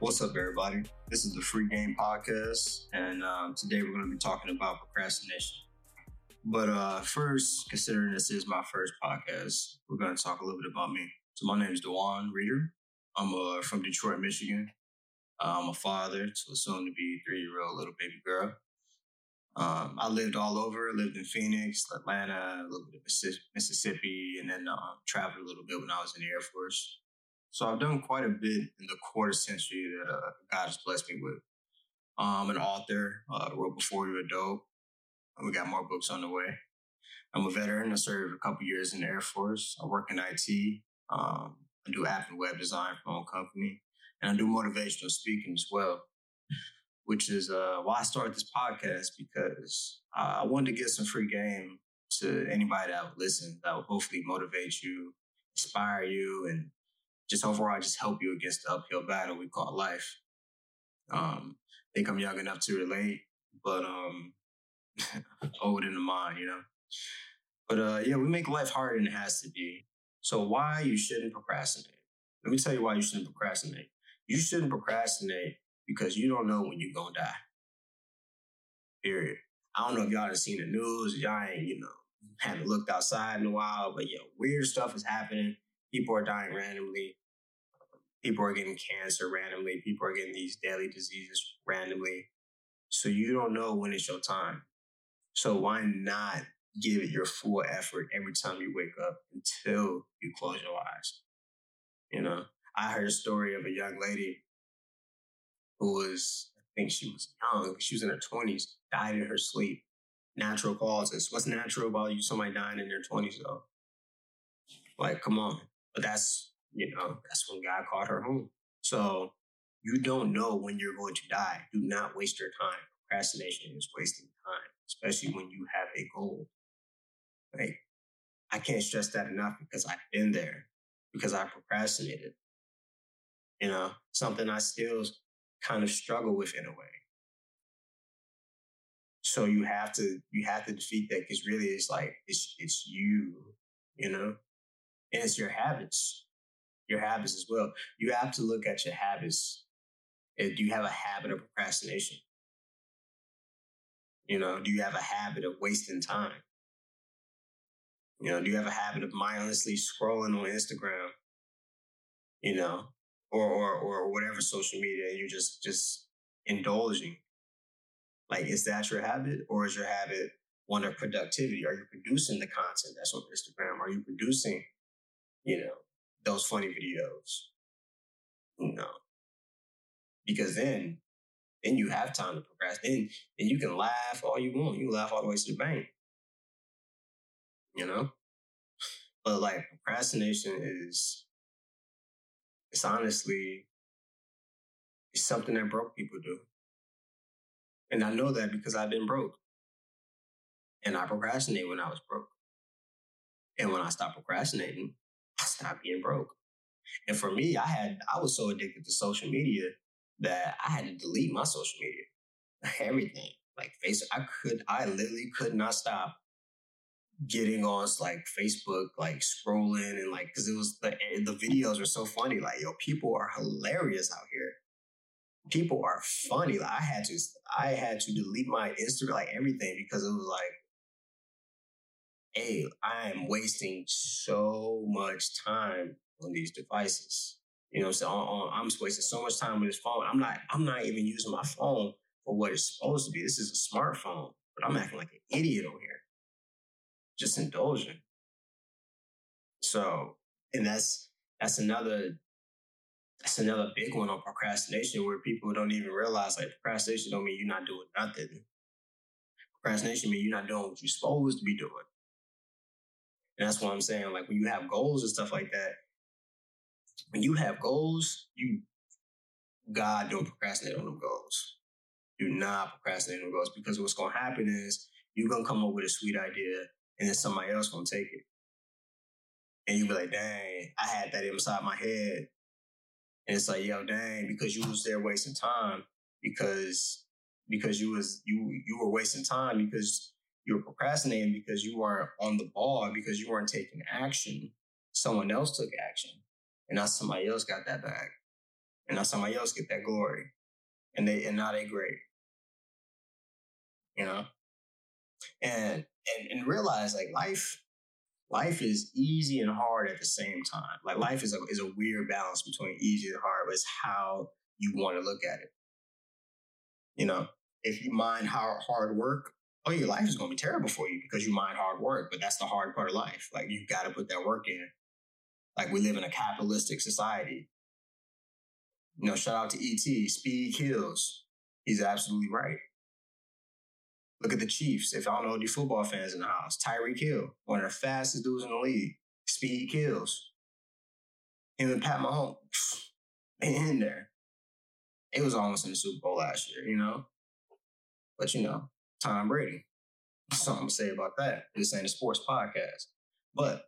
What's up, everybody? This is the Free Game Podcast, and um, today we're going to be talking about procrastination. But uh, first, considering this is my first podcast, we're going to talk a little bit about me. So, my name is Dewan Reeder. I'm uh, from Detroit, Michigan. Uh, I'm a father to a soon to be three year old little baby girl. Um, I lived all over, lived in Phoenix, Atlanta, a little bit of Mississippi, and then um, traveled a little bit when I was in the Air Force. So I've done quite a bit in the quarter century that uh, God has blessed me with. I'm um, an author, uh, wrote Before You Were Dope. We got more books on the way. I'm a veteran. I served a couple years in the Air Force. I work in IT. Um, I do app and web design for my own company, and I do motivational speaking as well. Which is uh, why I started this podcast because I wanted to get some free game to anybody that would listen, that would hopefully motivate you, inspire you, and just overall just help you against the uphill battle we call life. Um, I think I'm young enough to relate, but um, old in the mind, you know. But uh, yeah, we make life harder than it has to be. So why you shouldn't procrastinate? Let me tell you why you shouldn't procrastinate. You shouldn't procrastinate because you don't know when you're gonna die. Period. I don't know if y'all have seen the news, y'all ain't, you know, haven't looked outside in a while, but yeah, weird stuff is happening. People are dying randomly people are getting cancer randomly, people are getting these deadly diseases randomly. So you don't know when it's your time. So why not give it your full effort every time you wake up until you close your eyes? You know, I heard a story of a young lady who was, I think she was young, she was in her 20s, died in her sleep. Natural causes. What's natural about you somebody dying in their 20s though? Like, come on. But that's you know, that's when God called her home. So you don't know when you're going to die. Do not waste your time. Procrastination is wasting time, especially when you have a goal. Like, I can't stress that enough because I've been there, because I procrastinated. You know, something I still kind of struggle with in a way. So you have to you have to defeat that because really it's like it's it's you, you know, and it's your habits your habits as well. You have to look at your habits. Do you have a habit of procrastination? You know, do you have a habit of wasting time? You know, do you have a habit of mindlessly scrolling on Instagram? You know, or or or whatever social media, you're just just indulging. Like, is that your habit, or is your habit one of productivity? Are you producing the content that's on Instagram? Are you producing, you know, those funny videos. Know, because then, then you have time to progress. Then, then you can laugh all you want. You laugh all the way to the bank. You know, but like procrastination is, it's honestly, it's something that broke people do. And I know that because I've been broke. And I procrastinate when I was broke. And when I stopped procrastinating, I stopped being broke. And for me, I had I was so addicted to social media that I had to delete my social media, everything. Like Facebook, I could I literally could not stop getting on like Facebook, like scrolling and like because it was the the videos were so funny. Like yo, people are hilarious out here. People are funny. Like I had to I had to delete my Instagram, like everything, because it was like hey, I am wasting so much time on these devices. You know, so I'm just wasting so much time on this phone. I'm not. I'm not even using my phone for what it's supposed to be. This is a smartphone, but I'm acting like an idiot on here, just indulging. So, and that's that's another that's another big one on procrastination where people don't even realize like procrastination don't mean you're not doing nothing. Procrastination mean you're not doing what you're supposed to be doing. And that's what I'm saying. Like when you have goals and stuff like that, when you have goals, you God don't procrastinate on them goals. Do not procrastinate on goals because what's gonna happen is you're gonna come up with a sweet idea and then somebody else gonna take it. And you be like, dang, I had that inside my head. And it's like, yo, dang, because you was there wasting time because because you was you you were wasting time because you were procrastinating because you weren't on the ball because you weren't taking action. Someone else took action, and now somebody else got that bag. and now somebody else get that glory, and they and now they great. You know, and and and realize like life life is easy and hard at the same time. Like life is a is a weird balance between easy and hard, but it's how you want to look at it. You know, if you mind hard hard work, oh, your life is going to be terrible for you because you mind hard work. But that's the hard part of life. Like you got to put that work in. Like we live in a capitalistic society. You know, shout out to ET. Speed kills. He's absolutely right. Look at the Chiefs. If I don't know any football fans in the house, Tyreek Hill, one of the fastest dudes in the league. Speed kills. Him and Pat Mahomes, they in there. It was almost in the Super Bowl last year, you know. But you know, Tom Brady. I'm gonna say about that. This ain't a sports podcast. But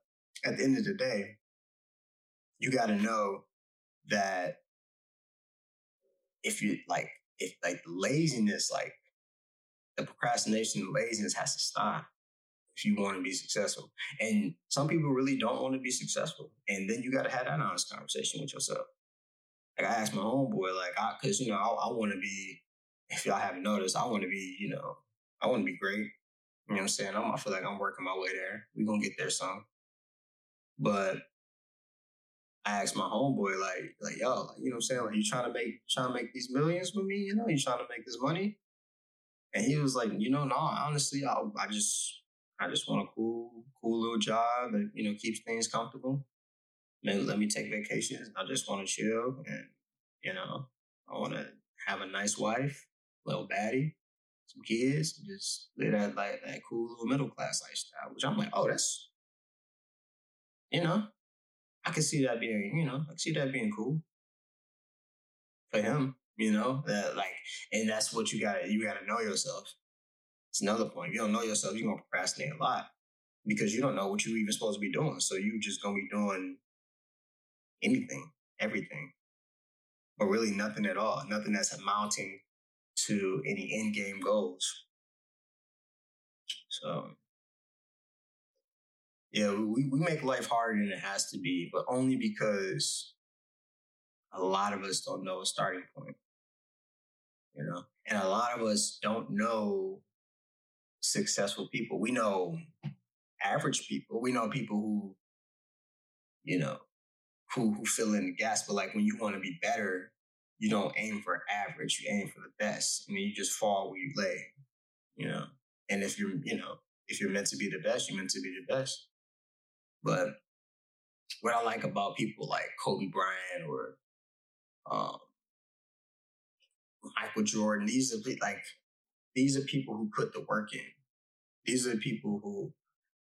at the end of the day, you gotta know that if you like if like laziness, like the procrastination and laziness has to stop if you want to be successful. And some people really don't want to be successful. And then you got to have that honest conversation with yourself. Like I asked my homeboy, like, I, cause you know, I, I want to be, if y'all haven't noticed, I want to be, you know, I want to be great. You know what I'm saying? I'm, I feel like I'm working my way there. we going to get there some. But I asked my homeboy, like, like, yo, like, you know what I'm saying? Like, you trying to make, trying to make these millions with me? You know, you trying to make this money? And he was like, you know, no, honestly, I, I just, I just want a cool, cool little job that you know keeps things comfortable. Man, let me take vacations. I just want to chill, and you know, I want to have a nice wife, little baddie, some kids, just live that like that cool little middle class lifestyle. Which I'm like, oh, that's, you know, I can see that being, you know, I can see that being cool. For him you know that like and that's what you gotta you gotta know yourself. It's another point. If you don't know yourself you're gonna procrastinate a lot because you don't know what you're even supposed to be doing. So you just gonna be doing anything everything but really nothing at all nothing that's amounting to any end game goals so yeah we, we make life harder than it has to be but only because a lot of us don't know a starting point you know, and a lot of us don't know successful people. We know average people. We know people who, you know, who who fill in the gaps. But like when you want to be better, you don't aim for average. You aim for the best, and then you just fall where you lay. You know, and if you're, you know, if you're meant to be the best, you're meant to be the best. But what I like about people like Kobe Bryant or um, Michael Jordan. These are like these are people who put the work in. These are people who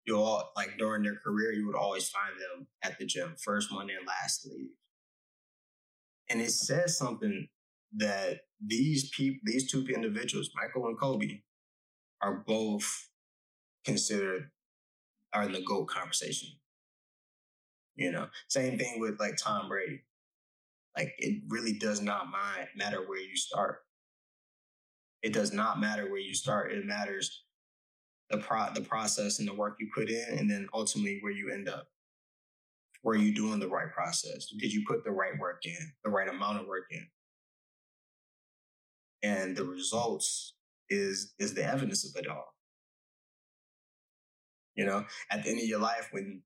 you all like during their career, you would always find them at the gym, first one and last leave. And it says something that these people, these two individuals, Michael and Kobe, are both considered are in the GOAT conversation. You know, same thing with like Tom Brady. Like it really does not mind, matter where you start. It does not matter where you start. It matters the pro the process and the work you put in, and then ultimately where you end up. Were you doing the right process? Did you put the right work in, the right amount of work in? And the results is is the evidence of it all. You know, at the end of your life, when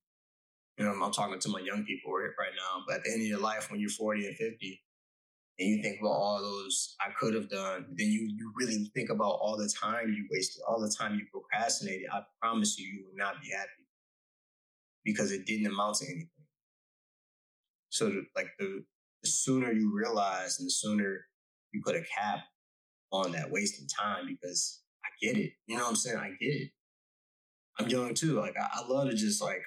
you know, I'm talking to my young people right now, but at the end of your life, when you're 40 and 50, and you think about all those I could have done, then you you really think about all the time you wasted, all the time you procrastinated. I promise you, you will not be happy because it didn't amount to anything. So, like the the sooner you realize, and the sooner you put a cap on that wasting time, because I get it. You know what I'm saying? I get it. I'm young too. Like I, I love to just like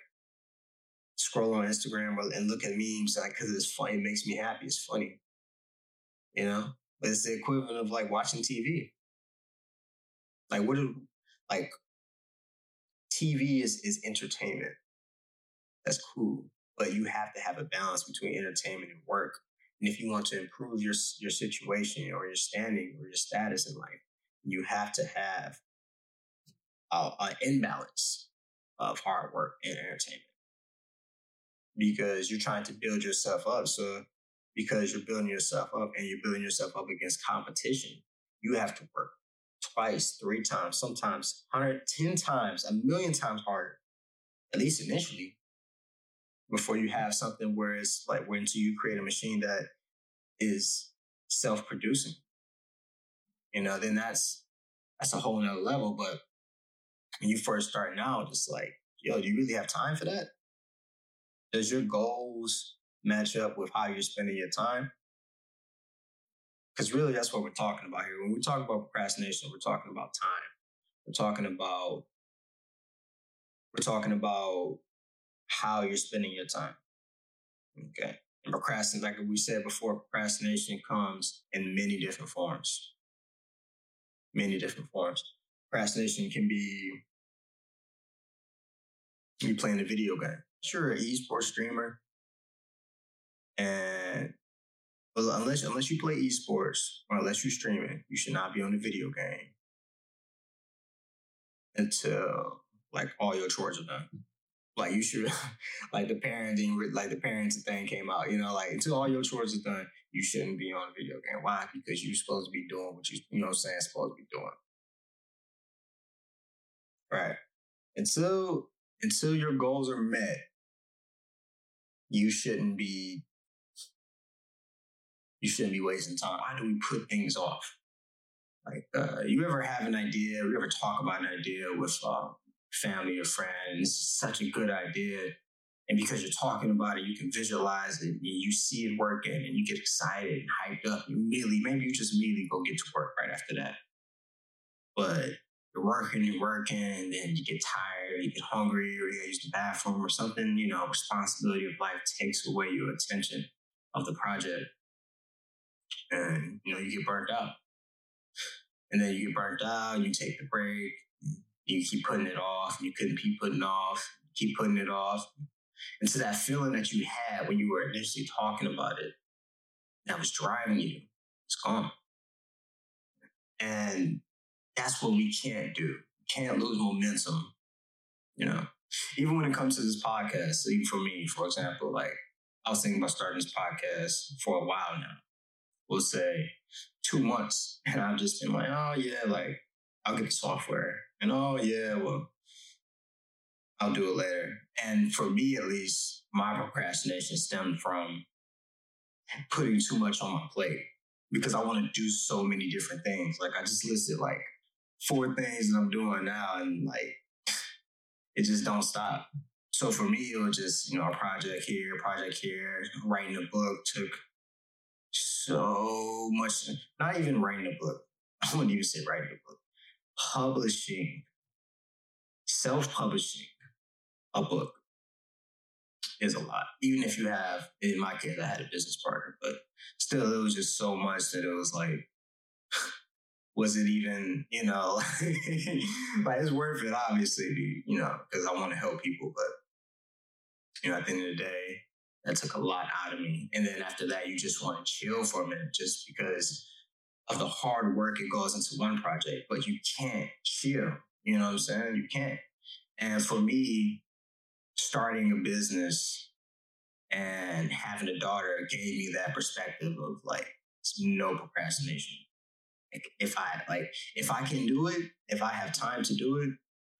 scroll on Instagram and look at memes like because it's funny, it makes me happy. It's funny, you know. But it's the equivalent of like watching TV. Like what do like TV is is entertainment. That's cool, but you have to have a balance between entertainment and work. And if you want to improve your your situation or your standing or your status in life, you have to have uh, an imbalance of hard work and entertainment because you're trying to build yourself up. So because you're building yourself up and you're building yourself up against competition. You have to work twice, three times, sometimes 110 times, a million times harder, at least initially, before you have something where it's like when until you create a machine that is self-producing. You know, then that's that's a whole nother level. But when you first start now, just like, yo, do you really have time for that? Does your goals match up with how you're spending your time? Because really, that's what we're talking about here. When we talk about procrastination, we're talking about time. We're talking about we're talking about how you're spending your time. Okay. And procrastination, like we said before, procrastination comes in many different forms. Many different forms. Procrastination can be you playing a video game. Sure, an esports streamer. And unless unless you play esports or unless you're streaming, you should not be on a video game until like all your chores are done. Like you should, like the parenting, like the parenting thing came out. You know, like until all your chores are done, you shouldn't be on a video game. Why? Because you're supposed to be doing what you, you know, what I'm saying, supposed to be doing. Right. Until until your goals are met, you shouldn't be you shouldn't be wasting time. Why do we put things off? Like, uh, you ever have an idea, you ever talk about an idea with uh, family or friends, such a good idea. And because you're talking about it, you can visualize it and you see it working and you get excited and hyped up. You immediately, maybe you just immediately go get to work right after that. But you're working, you're working, and then you get tired, you get hungry, or you use the bathroom or something, you know, responsibility of life takes away your attention of the project and you know you get burnt out and then you get burnt out you take the break you keep putting it off you couldn't keep putting off keep putting it off and so that feeling that you had when you were initially talking about it that was driving you it's gone and that's what we can't do we can't lose momentum you know even when it comes to this podcast even for me for example like i was thinking about starting this podcast for a while now we'll say two months. And I've just been like, oh yeah, like I'll get the software. And oh yeah, well, mm. I'll do it later. And for me at least, my procrastination stemmed from putting too much on my plate because I want to do so many different things. Like I just listed like four things that I'm doing now and like it just don't stop. So for me, it was just, you know, a project here, project here, writing a book took so much, not even writing a book. I wouldn't even say writing a book. Publishing, self publishing a book is a lot. Even if you have, in my case, I had a business partner, but still, it was just so much that it was like, was it even, you know, like it's worth it, obviously, you know, because I want to help people. But, you know, at the end of the day, that took a lot out of me. And then after that, you just want to chill for a minute just because of the hard work it goes into one project, but you can't chill. You know what I'm saying? You can't. And for me, starting a business and having a daughter gave me that perspective of like no procrastination. Like if I like if I can do it, if I have time to do it,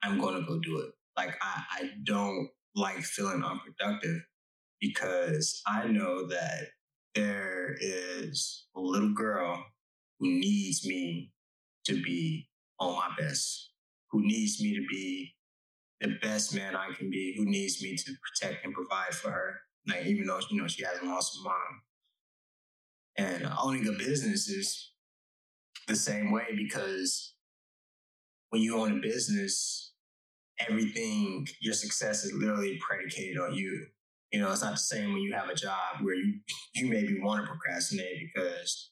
I'm gonna go do it. Like I, I don't like feeling unproductive because I know that there is a little girl who needs me to be on my best, who needs me to be the best man I can be, who needs me to protect and provide for her. Like even though you know she has an awesome mom, and owning a business is the same way because when you own a business, everything your success is literally predicated on you. You know, it's not the same when you have a job where you you maybe want to procrastinate because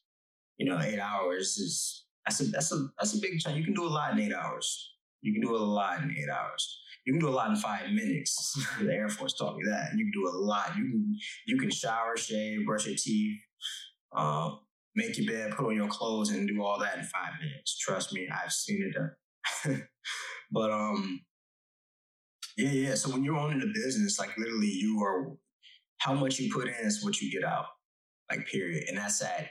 you know eight hours is that's a that's a that's a big chunk. You can do a lot in eight hours. You can do a lot in eight hours. You can do a lot in five minutes. the Air Force taught me that. You can do a lot. You can you can shower, shave, brush your teeth, um, make your bed, put on your clothes, and do all that in five minutes. Trust me, I've seen it done. but um, yeah, yeah. So when you're owning a business, like literally you are how much you put in is what you get out. like period. And that's at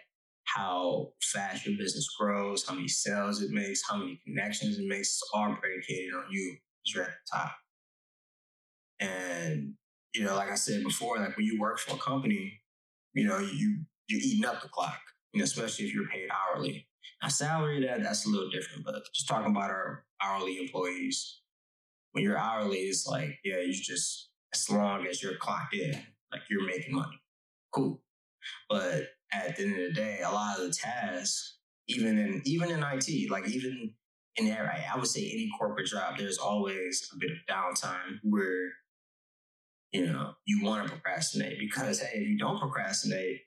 how fast your business grows, how many sales it makes, how many connections it makes. All predicated on you. You're at the top. And you know, like I said before, like when you work for a company, you know, you you're eating up the clock. You know, especially if you're paid hourly. Now, salary that that's a little different, but just talking about our hourly employees. When you're hourly, it's like, yeah, you just as long as you're clocked in, like you're making money. Cool. But at the end of the day, a lot of the tasks, even in even in IT, like even in there, I would say any corporate job, there's always a bit of downtime where you know you want to procrastinate because hey, if you don't procrastinate,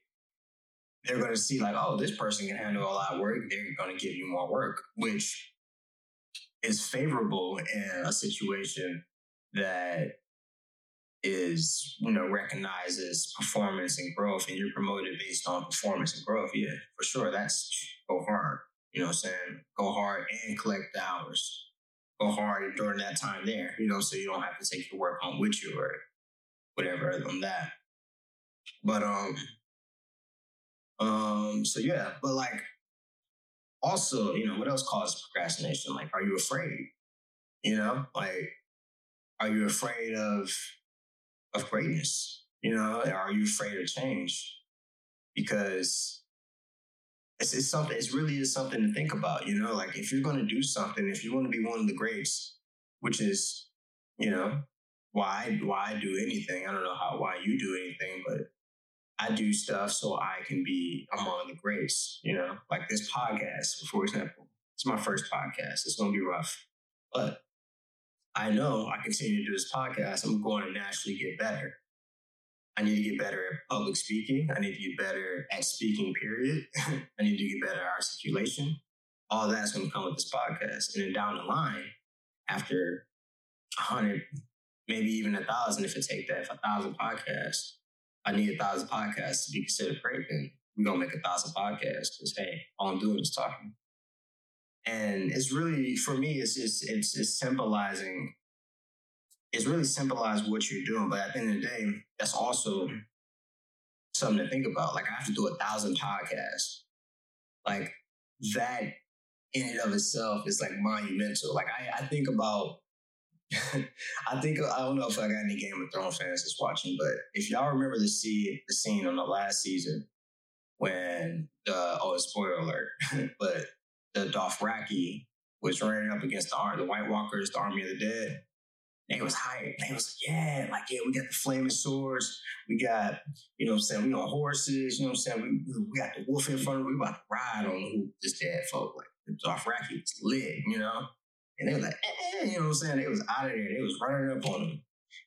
they're going to see like, oh, this person can handle a lot of work. They're going to give you more work, which is favorable in a situation that is you know recognizes performance and growth and you're promoted based on performance and growth yeah for sure that's go hard you know what i'm saying? Go hard and collect the hours. Go hard during that time there you know so you don't have to take your work home with you or whatever on that. But um um so yeah but like also you know what else causes procrastination? Like are you afraid? You know like are you afraid of of greatness? You know, are you afraid of change? Because it's, it's something, it really is something to think about, you know, like if you're going to do something, if you want to be one of the greats, which is, you know, why, why do anything? I don't know how, why you do anything, but I do stuff so I can be among the greats, you know, like this podcast, for example. It's my first podcast. It's going to be rough, but I know I continue to do this podcast, I'm going to naturally get better. I need to get better at public speaking. I need to get better at speaking, period. I need to get better at articulation. All that's going to come with this podcast. And then down the line, after a hundred, maybe even a thousand, if it take that, if a thousand podcasts, I need a thousand podcasts to be considered great. Then we're going to make a thousand podcasts because, hey, all I'm doing is talking. And it's really, for me, it's just, it's, it's symbolizing, it's really symbolized what you're doing. But at the end of the day, that's also something to think about. Like I have to do a thousand podcasts. Like that in and of itself is like monumental. Like I, I think about I think I don't know if I got any Game of Thrones fans that's watching, but if y'all remember the scene, the scene on the last season when the oh spoiler alert, but the Dothraki was running up against the the White Walkers, the Army of the Dead. They was hyped. They was like, yeah, like, yeah, we got the flaming swords. We got, you know what I'm saying, we on horses, you know what I'm saying? We, we got the wolf in front of us. We about to ride on who this dead folk. Like, the Dothraki was lit, you know? And they was like, eh, you know what I'm saying? They was out of there. They was running up on them.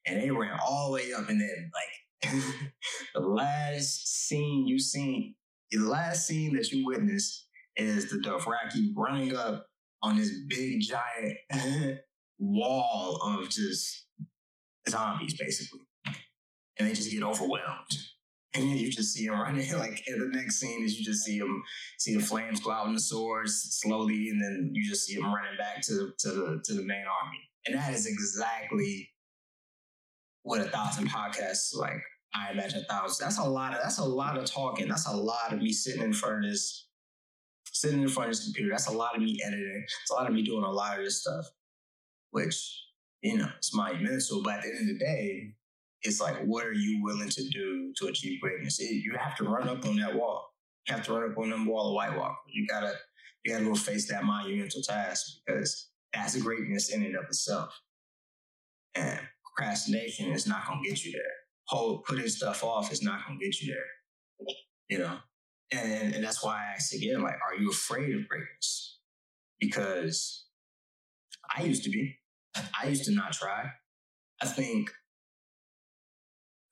And they ran all the way up. And then, like, the last scene you seen, the last scene that you witnessed is the Dothraki running up on this big giant wall of just zombies, basically. And they just get overwhelmed. And then you just see them running. Like the next scene is you just see them see the flames go out in the swords slowly, and then you just see them running back to to the to the main army. And that is exactly what a thousand podcasts like. I imagine a thousand. That's a lot of that's a lot of talking. That's a lot of me sitting in front of this sitting in front of this computer. That's a lot of me editing. It's a lot of me doing a lot of this stuff, which, you know, it's monumental. But at the end of the day, it's like, what are you willing to do to achieve greatness? It, you have to run up on that wall. You have to run up on that wall of White Walker. You gotta, you gotta go face that monumental task because that's greatness in and of itself. And procrastination is not gonna get you there. Hold, putting stuff off is not gonna get you there. You know, and, and that's why I asked again, like, are you afraid of greatness? Because I used to be. I used to not try. I think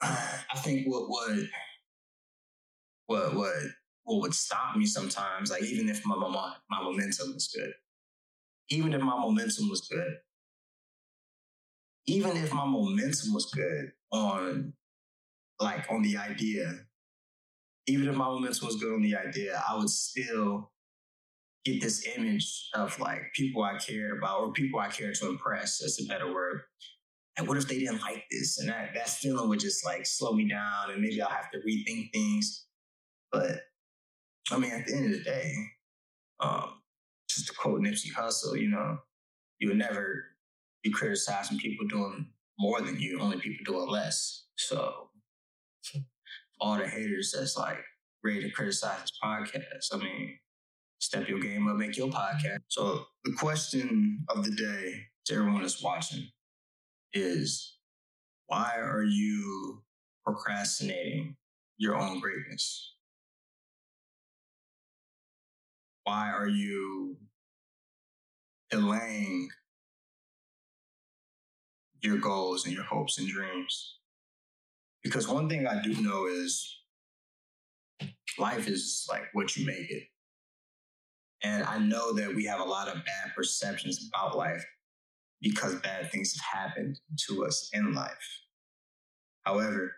I think what would what what what would stop me sometimes, like even if my my, my momentum was good, even if my momentum was good, even if my momentum was good on like on the idea even if my momentum was good on the idea, I would still get this image of like people I cared about or people I cared to impress. That's a better word. And what if they didn't like this? And that that feeling would just like slow me down, and maybe I'll have to rethink things. But I mean, at the end of the day, um, just to quote Nipsey Hussle, you know, you would never be criticizing people doing more than you, only people doing less. So all the haters that's like ready to criticize this podcast, I mean, step your game up, make your podcast. So the question of the day to everyone that's watching is why are you procrastinating your own greatness? Why are you delaying your goals and your hopes and dreams? Because one thing I do know is life is like what you make it. And I know that we have a lot of bad perceptions about life because bad things have happened to us in life. However,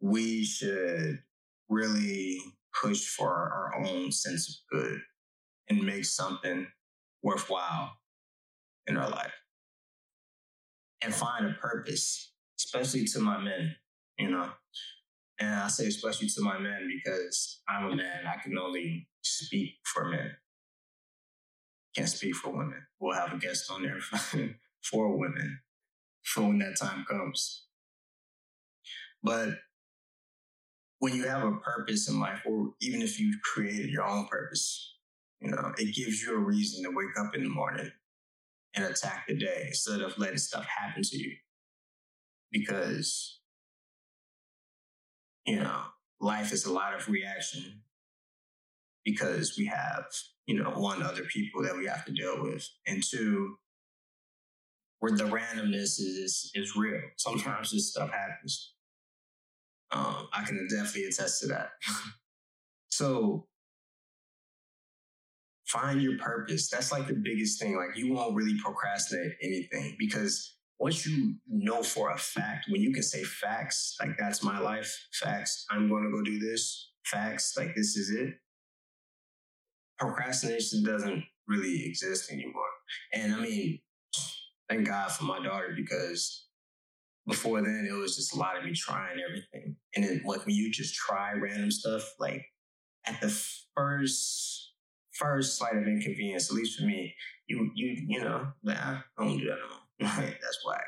we should really push for our own sense of good and make something worthwhile in our life and find a purpose, especially to my men, you know. And I say especially to my men because I'm a man. I can only speak for men. Can't speak for women. We'll have a guest on there for women for when that time comes. But when you have a purpose in life, or even if you've created your own purpose, you know, it gives you a reason to wake up in the morning and attack the day instead of letting stuff happen to you. Because, you know, life is a lot of reaction because we have, you know, one, other people that we have to deal with, and two, where the randomness is is real. Sometimes this stuff happens. Um, I can definitely attest to that. so find your purpose. That's like the biggest thing. Like you won't really procrastinate anything because once you know for a fact, when you can say facts, like that's my life, facts, I'm going to go do this, facts, like this is it. Procrastination doesn't really exist anymore. And I mean, thank God for my daughter because before then it was just a lot of me trying everything. And then like when you just try random stuff, like at the first first slight of inconvenience, at least for me, you you you know, like ah, I don't do that no more. That's why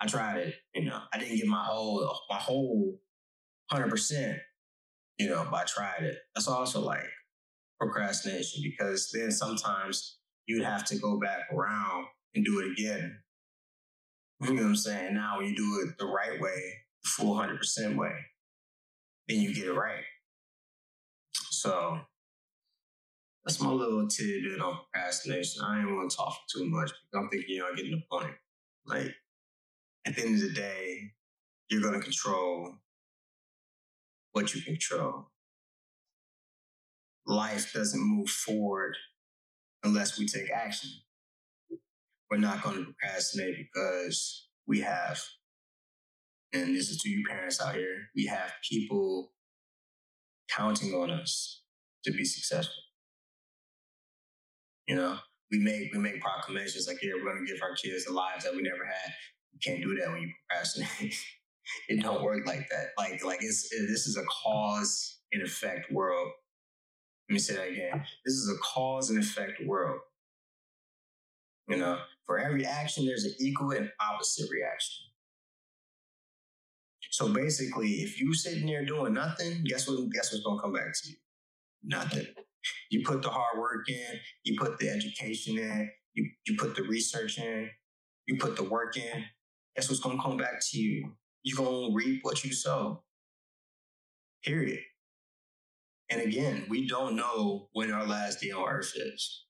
I tried it. You know, I didn't get my whole my whole hundred percent. You know, but I tried it. That's also like procrastination because then sometimes you'd have to go back around and do it again. You know what I'm saying? Now, when you do it the right way, the full 100% way, then you get it right. So that's my little tidbit on procrastination. I ain't want to talk too much because I'm thinking y'all getting the point. Like, at the end of the day, you're going to control what you control. Life doesn't move forward unless we take action we're not going to procrastinate because we have, and this is to you parents out here, we have people counting on us to be successful. You know, we make we make proclamations like, yeah, we're to give our kids the lives that we never had. You can't do that when you procrastinate. it don't work like that. Like like it's it, this is a cause and effect world. Let me say that again. This is a cause and effect world. You know, for every action, there's an equal and opposite reaction. So basically, if you sitting there doing nothing, guess what? Guess what's gonna come back to you? Nothing. You put the hard work in, you put the education in, you, you put the research in, you put the work in. That's what's gonna come back to you? You're gonna reap what you sow. Period. And again, we don't know when our last day on earth is.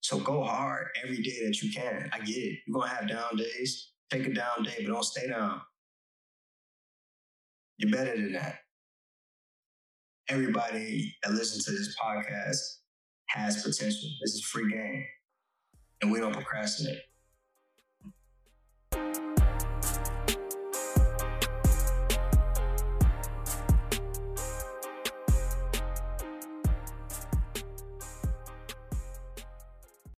So go hard every day that you can. I get it. You're going to have down days. Take a down day, but don't stay down. You're better than that. Everybody that listens to this podcast has potential. This is free game. And we don't procrastinate.